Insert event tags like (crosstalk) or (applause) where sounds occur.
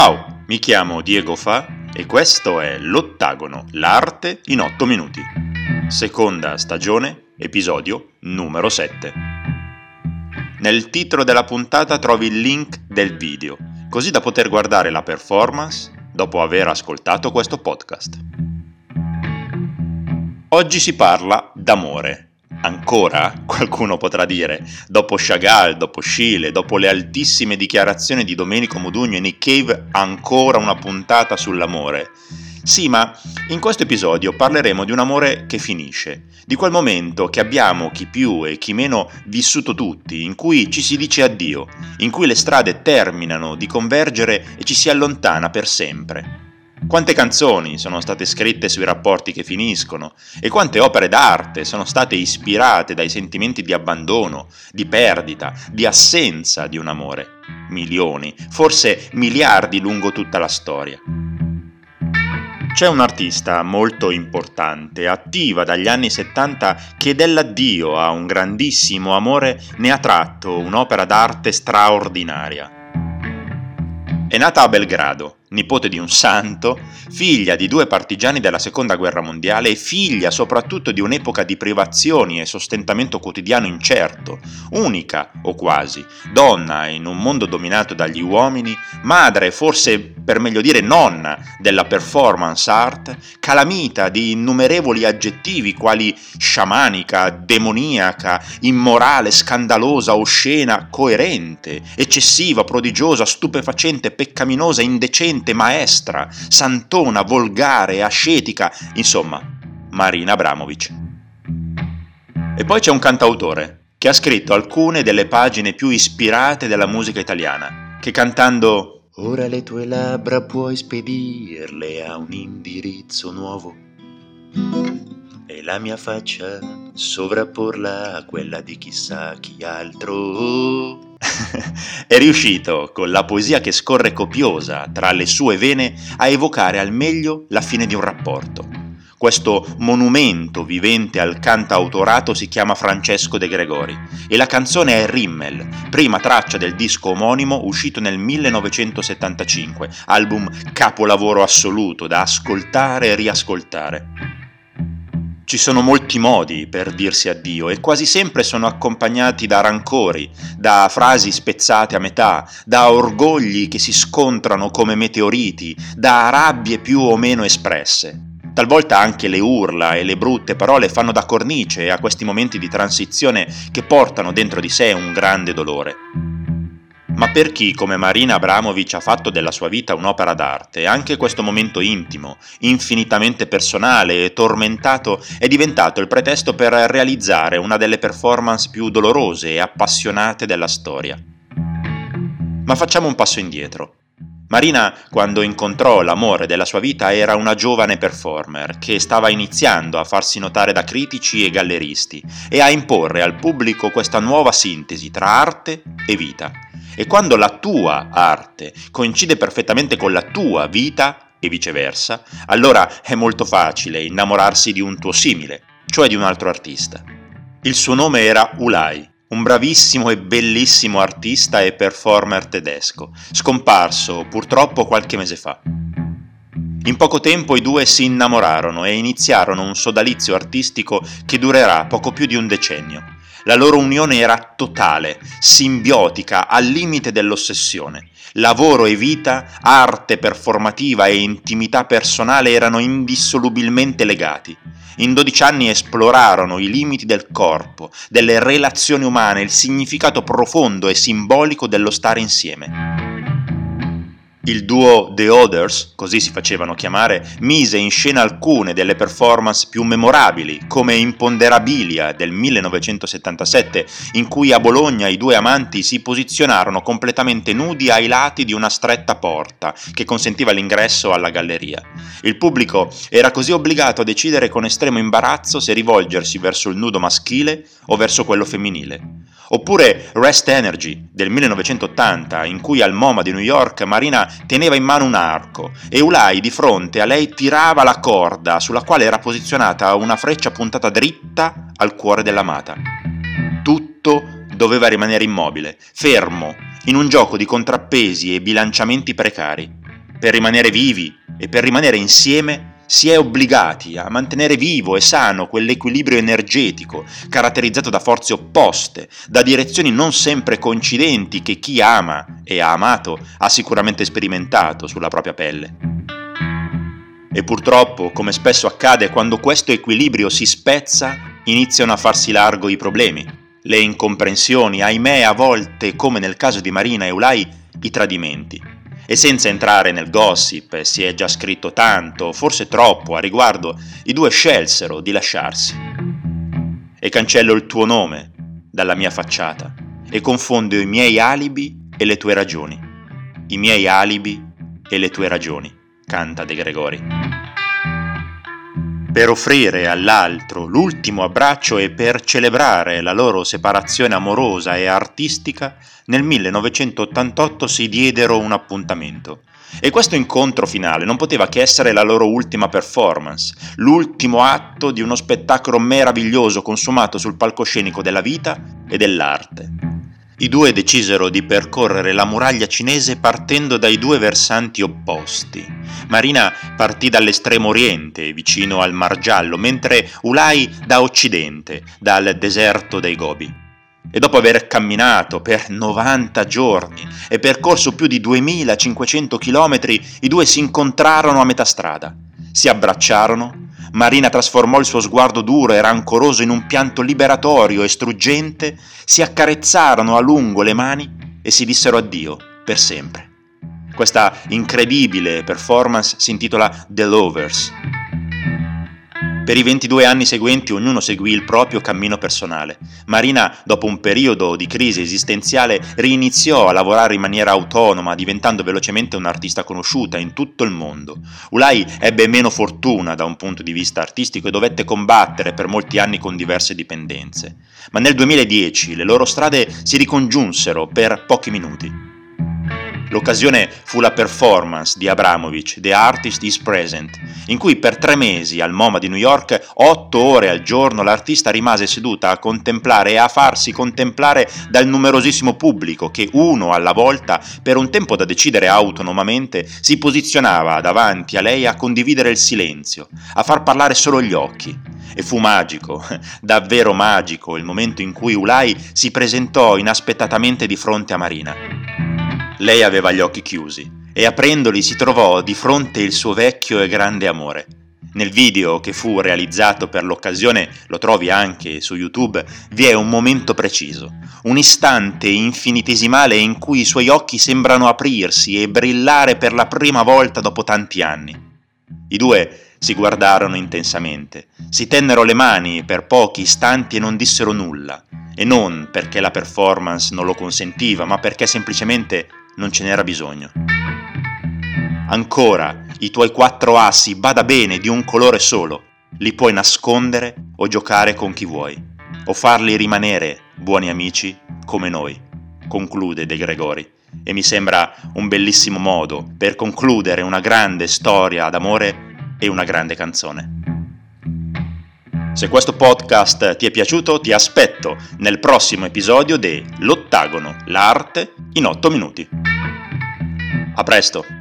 Ciao, mi chiamo Diego Fa e questo è L'Ottagono, l'arte in 8 minuti. Seconda stagione, episodio numero 7. Nel titolo della puntata trovi il link del video, così da poter guardare la performance dopo aver ascoltato questo podcast. Oggi si parla d'amore Ancora? Qualcuno potrà dire. Dopo Chagall, dopo Schiele, dopo le altissime dichiarazioni di Domenico Modugno e Nick Cave, ancora una puntata sull'amore. Sì, ma in questo episodio parleremo di un amore che finisce, di quel momento che abbiamo chi più e chi meno vissuto tutti, in cui ci si dice addio, in cui le strade terminano di convergere e ci si allontana per sempre. Quante canzoni sono state scritte sui rapporti che finiscono e quante opere d'arte sono state ispirate dai sentimenti di abbandono, di perdita, di assenza di un amore. Milioni, forse miliardi lungo tutta la storia. C'è un'artista molto importante, attiva dagli anni 70, che dell'addio a un grandissimo amore ne ha tratto un'opera d'arte straordinaria. È nata a Belgrado, nipote di un santo, figlia di due partigiani della seconda guerra mondiale e figlia soprattutto di un'epoca di privazioni e sostentamento quotidiano incerto, unica o quasi, donna in un mondo dominato dagli uomini, madre, forse per meglio dire nonna della performance art, calamita di innumerevoli aggettivi quali sciamanica, demoniaca, immorale, scandalosa, oscena, coerente, eccessiva, prodigiosa, stupefacente, peccaminosa, indecente, veramente maestra, santona, volgare, ascetica, insomma, Marina Abramovic. E poi c'è un cantautore che ha scritto alcune delle pagine più ispirate della musica italiana, che cantando Ora le tue labbra puoi spedirle a un indirizzo nuovo e la mia faccia sovrapporla a quella di chissà chi altro (laughs) è riuscito, con la poesia che scorre copiosa tra le sue vene, a evocare al meglio la fine di un rapporto. Questo monumento vivente al cantautorato si chiama Francesco De Gregori e la canzone è Rimmel, prima traccia del disco omonimo uscito nel 1975, album capolavoro assoluto da ascoltare e riascoltare. Ci sono molti modi per dirsi addio e quasi sempre sono accompagnati da rancori, da frasi spezzate a metà, da orgogli che si scontrano come meteoriti, da rabbie più o meno espresse. Talvolta anche le urla e le brutte parole fanno da cornice a questi momenti di transizione che portano dentro di sé un grande dolore. Ma per chi come Marina Abramovic ha fatto della sua vita un'opera d'arte, anche questo momento intimo, infinitamente personale e tormentato è diventato il pretesto per realizzare una delle performance più dolorose e appassionate della storia. Ma facciamo un passo indietro. Marina, quando incontrò l'amore della sua vita, era una giovane performer che stava iniziando a farsi notare da critici e galleristi e a imporre al pubblico questa nuova sintesi tra arte e vita e quando la tua arte coincide perfettamente con la tua vita e viceversa, allora è molto facile innamorarsi di un tuo simile, cioè di un altro artista. Il suo nome era Ulay, un bravissimo e bellissimo artista e performer tedesco, scomparso purtroppo qualche mese fa. In poco tempo i due si innamorarono e iniziarono un sodalizio artistico che durerà poco più di un decennio. La loro unione era totale, simbiotica, al limite dell'ossessione. Lavoro e vita, arte performativa e intimità personale erano indissolubilmente legati. In dodici anni esplorarono i limiti del corpo, delle relazioni umane, il significato profondo e simbolico dello stare insieme. Il duo The Others, così si facevano chiamare, mise in scena alcune delle performance più memorabili, come Imponderabilia del 1977, in cui a Bologna i due amanti si posizionarono completamente nudi ai lati di una stretta porta che consentiva l'ingresso alla galleria. Il pubblico era così obbligato a decidere con estremo imbarazzo se rivolgersi verso il nudo maschile o verso quello femminile. Oppure Rest Energy del 1980, in cui al MoMA di New York Marina teneva in mano un arco e Ulai di fronte a lei tirava la corda sulla quale era posizionata una freccia puntata dritta al cuore dell'amata. Tutto doveva rimanere immobile, fermo, in un gioco di contrappesi e bilanciamenti precari. per rimanere vivi e per rimanere insieme si è obbligati a mantenere vivo e sano quell'equilibrio energetico caratterizzato da forze opposte, da direzioni non sempre coincidenti che chi ama e ha amato ha sicuramente sperimentato sulla propria pelle. E purtroppo, come spesso accade, quando questo equilibrio si spezza, iniziano a farsi largo i problemi, le incomprensioni, ahimè a volte, come nel caso di Marina e Ulai, i tradimenti. E senza entrare nel gossip, si è già scritto tanto, forse troppo, a riguardo, i due scelsero di lasciarsi. E cancello il tuo nome dalla mia facciata e confondo i miei alibi e le tue ragioni. I miei alibi e le tue ragioni, canta De Gregori per offrire all'altro l'ultimo abbraccio e per celebrare la loro separazione amorosa e artistica, nel 1988 si diedero un appuntamento. E questo incontro finale non poteva che essere la loro ultima performance, l'ultimo atto di uno spettacolo meraviglioso consumato sul palcoscenico della vita e dell'arte. I due decisero di percorrere la muraglia cinese partendo dai due versanti opposti. Marina partì dall'estremo oriente, vicino al Mar Giallo, mentre Ulai da occidente, dal deserto dei Gobi. E dopo aver camminato per 90 giorni e percorso più di 2500 chilometri, i due si incontrarono a metà strada, si abbracciarono Marina trasformò il suo sguardo duro e rancoroso in un pianto liberatorio e struggente, si accarezzarono a lungo le mani e si dissero addio per sempre. Questa incredibile performance si intitola The Lovers per i 22 anni seguenti ognuno seguì il proprio cammino personale. Marina, dopo un periodo di crisi esistenziale, riniziò a lavorare in maniera autonoma, diventando velocemente un'artista conosciuta in tutto il mondo. Ulai ebbe meno fortuna da un punto di vista artistico e dovette combattere per molti anni con diverse dipendenze. Ma nel 2010 le loro strade si ricongiunsero per pochi minuti. L'occasione fu la performance di Abramovic, The Artist is Present, in cui per tre mesi al MoMA di New York, otto ore al giorno, l'artista rimase seduta a contemplare e a farsi contemplare dal numerosissimo pubblico che, uno alla volta, per un tempo da decidere autonomamente, si posizionava davanti a lei a condividere il silenzio, a far parlare solo gli occhi. E fu magico, (laughs) davvero magico, il momento in cui Ulai si presentò inaspettatamente di fronte a Marina. Lei aveva gli occhi chiusi e aprendoli si trovò di fronte il suo vecchio e grande amore. Nel video che fu realizzato per l'occasione, lo trovi anche su YouTube, vi è un momento preciso, un istante infinitesimale in cui i suoi occhi sembrano aprirsi e brillare per la prima volta dopo tanti anni. I due si guardarono intensamente, si tennero le mani per pochi istanti e non dissero nulla, e non perché la performance non lo consentiva, ma perché semplicemente non ce n'era bisogno. Ancora, i tuoi quattro assi, bada bene, di un colore solo, li puoi nascondere o giocare con chi vuoi, o farli rimanere buoni amici come noi, conclude De Gregori. E mi sembra un bellissimo modo per concludere una grande storia d'amore e una grande canzone. Se questo podcast ti è piaciuto, ti aspetto nel prossimo episodio di L'Ottagono, l'arte in 8 minuti. A presto!